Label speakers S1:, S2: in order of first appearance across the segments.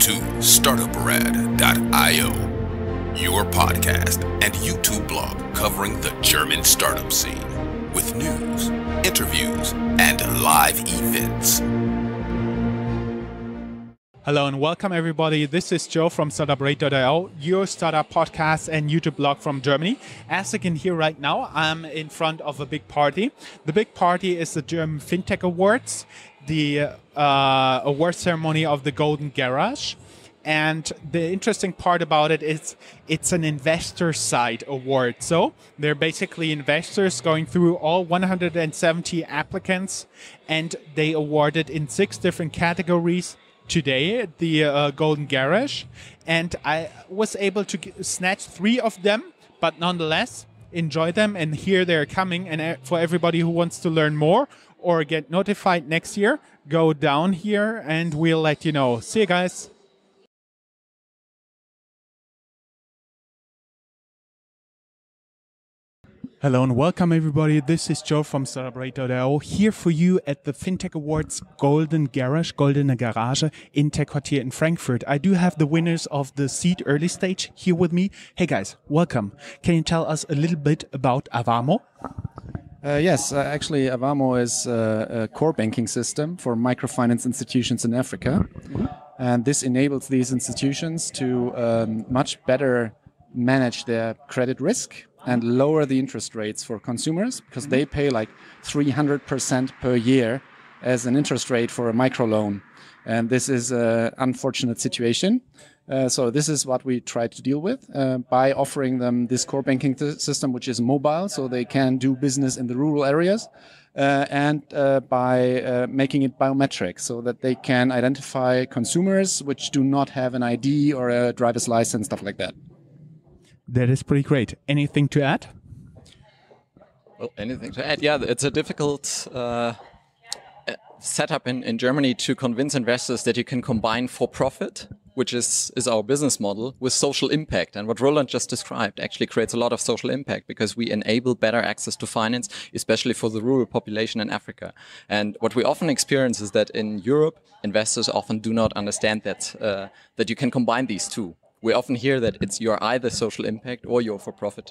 S1: To StartupRad.io, your podcast and YouTube blog covering the German startup scene with news, interviews, and live events.
S2: Hello and welcome everybody. This is Joe from StartupRad.io, your startup podcast and YouTube blog from Germany. As you can hear right now, I'm in front of a big party. The big party is the German FinTech Awards the uh, award ceremony of the Golden Garage. And the interesting part about it is it's an investor side award. So they're basically investors going through all 170 applicants and they awarded in six different categories today at the uh, Golden Garage. And I was able to snatch three of them, but nonetheless, enjoy them. And here they're coming. And uh, for everybody who wants to learn more or get notified next year, go down here and we'll let you know. See you guys. Hello and welcome everybody. This is Joe from StartupRad.io here for you at the FinTech Awards Golden Garage, Goldene Garage in Tech Quartier in Frankfurt. I do have the winners of the Seed Early Stage here with me. Hey guys, welcome. Can you tell us a little bit about Awamo?
S3: Uh, yes, uh, actually, Awamo is uh, a core banking system for microfinance institutions in Africa. Mm-hmm. And this enables these institutions to um, much better manage their credit risk and lower the interest rates for consumers because they pay like 300% per year as an interest rate for a microloan. And this is an unfortunate situation. Uh, so this is what we try to deal with uh, by offering them this core banking system, which is mobile, so they can do business in the rural areas, uh, and uh, by uh, making it biometric, so that they can identify consumers which do not have an ID or a driver's license, stuff like that.
S2: That is pretty great. Anything to add?
S4: Well, anything to add? Yeah, it's a difficult setup in, in Germany to convince investors that you can combine for profit which is, is our business model with social impact. And what Roland just described actually creates a lot of social impact because we enable better access to finance, especially for the rural population in Africa. And what we often experience is that in Europe, investors often do not understand that, uh, that you can combine these two. We often hear that it's you're either social impact or you're for profit.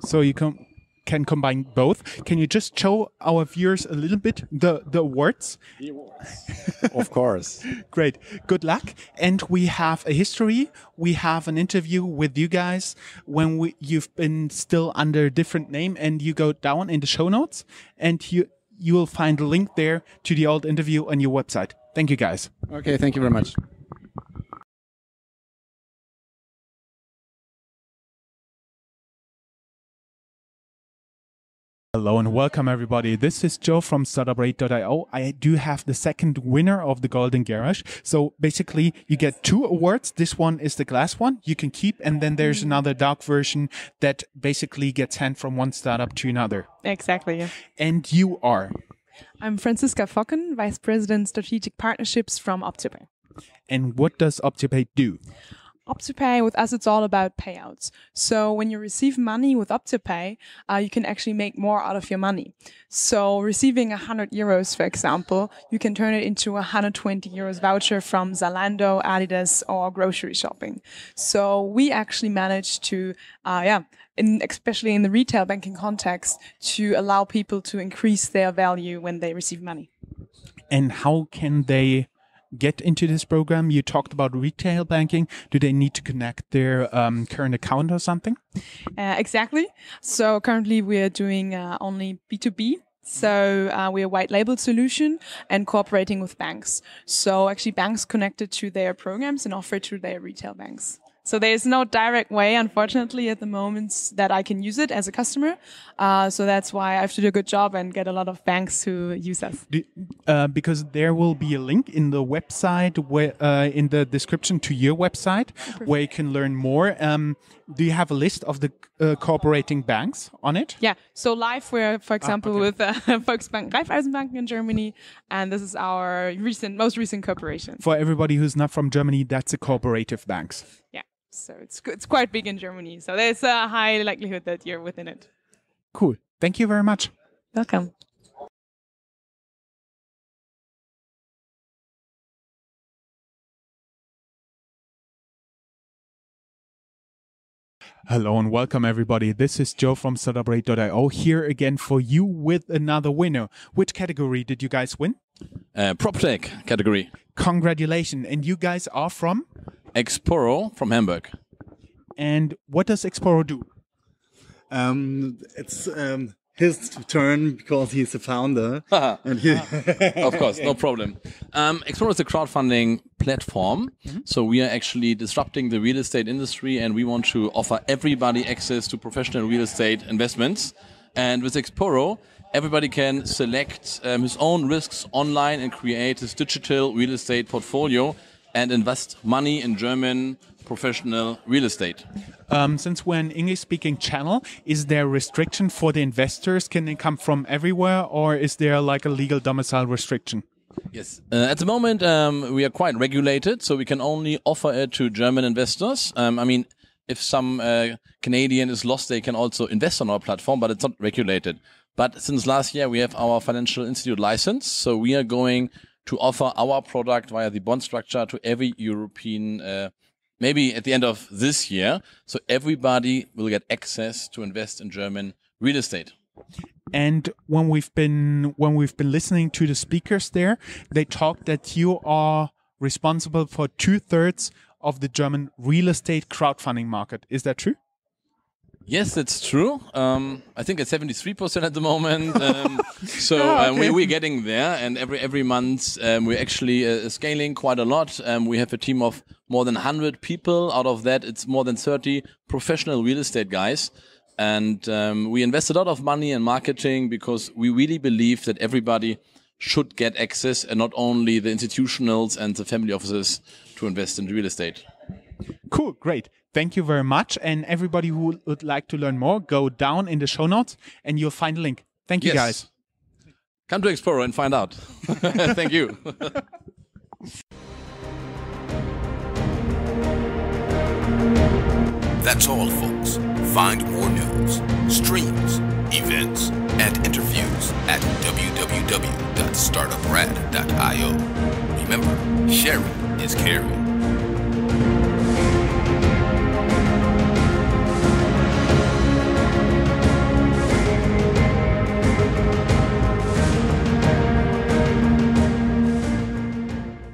S2: So you can can combine both. Can you just show our viewers a little bit the the awards?
S3: The awards. of course.
S2: Great. Good luck. And we have a history. We have an interview with you guys when we, you've been still under a different name and you go down in the show notes and you you will find a link there to the old interview on your website. Thank you guys.
S3: Okay, thank you very much.
S2: Hello and welcome everybody. This is Joe from StartupRad.io. I do have the second winner of the Golden Garage. So basically you get two awards. This one is the glass one you can keep. And then there's another dark version that basically gets handed from one startup to another.
S5: Exactly. Yeah.
S2: And you are?
S5: I'm Franziska Focken, Vice President Strategic Partnerships from OptioPay.
S2: And what does OptioPay do?
S5: OptioPay with us, it's all about payouts. So when you receive money with OptioPay, uh, you can actually make more out of your money. So receiving 100 euros, for example, you can turn it into a 120 euros voucher from Zalando, Adidas, or grocery shopping. So we actually managed to, uh, yeah, in, especially in the retail banking context, to allow people to increase their value when they receive money.
S2: And how can they get into this program? You talked about retail banking. Do they need to connect their um, current account or something?
S5: Uh, exactly. So currently we are doing uh, only B2B. So uh, we're a white label solution and cooperating with banks. So actually banks connected to their programs and offer to their retail banks. So there's no direct way, unfortunately, at the moment that I can use it as a customer. Uh, so that's why I have to do a good job and get a lot of banks to use us.
S2: Do, uh, because there will be a link in the website, where, uh, in the description to your website, oh, where you can learn more. Um, do you have a list of the uh, cooperating banks on it?
S5: Yeah. So live, we're, for ah, example, ah, okay. with uh, Volksbank Raiffeisenbank in Germany, and this is our recent, most recent cooperation.
S2: For everybody who's not from Germany, that's a cooperative banks.
S5: So it's it's quite big in Germany. So there's a high likelihood that you're within it.
S2: Cool. Thank you very much.
S5: Welcome.
S2: Hello and welcome everybody. This is Joe from StartupRad.io here again for you with another winner. Which category did you guys win?
S6: Uh, PropTech category.
S2: Congratulations. And you guys are from?
S6: Exporo from Hamburg.
S2: And what does Exporo do?
S7: Um, it's um, his turn because he's the founder. and he
S6: of course, no problem. Um, Exporo is a crowdfunding platform. So we are actually disrupting the real estate industry and we want to offer everybody access to professional real estate investments. And with Exporo, everybody can select um, his own risks online and create his digital real estate portfolio and invest money in German professional real estate.
S2: Um, since we're an English speaking channel, is there restriction for the investors? Can they come from everywhere or is there like a legal domicile restriction?
S6: Yes. Uh, at the moment, um, we are quite regulated, so we can only offer it to German investors. Um, I mean, if some uh, Canadian is lost, they can also invest on our platform, but it's not regulated. But since last year, we have our financial institute license, so we are going to offer our product via the bond structure to every European. Uh, maybe at the end of this year, so everybody will get access to invest in German real estate.
S2: And when we've been when we've been listening to the speakers there, they talked that you are responsible for two thirds of the German real estate crowdfunding market. Is that true?
S6: Yes, that's true. Um, I think it's seventy three percent at the moment. Um, so
S2: Ah,
S6: um, we, we're getting there, and every every month um, we're actually uh, scaling quite a lot. Um, we have a team of more than hundred people. Out of that, it's more than thirty professional real estate guys, and um, we invest a lot of money in marketing because we really believe that everybody should get access, and not only the institutionals and the family offices to invest in real estate.
S2: Cool, great. Thank you very much. And everybody who would like to learn more, go down in the show notes and you'll find a link. Thank you,
S6: Yes.
S2: guys.
S6: Come to Exporo and find out. Thank you.
S1: That's all, folks. Find more news, streams, events, and interviews at www.startuprad.io. Remember, sharing is caring.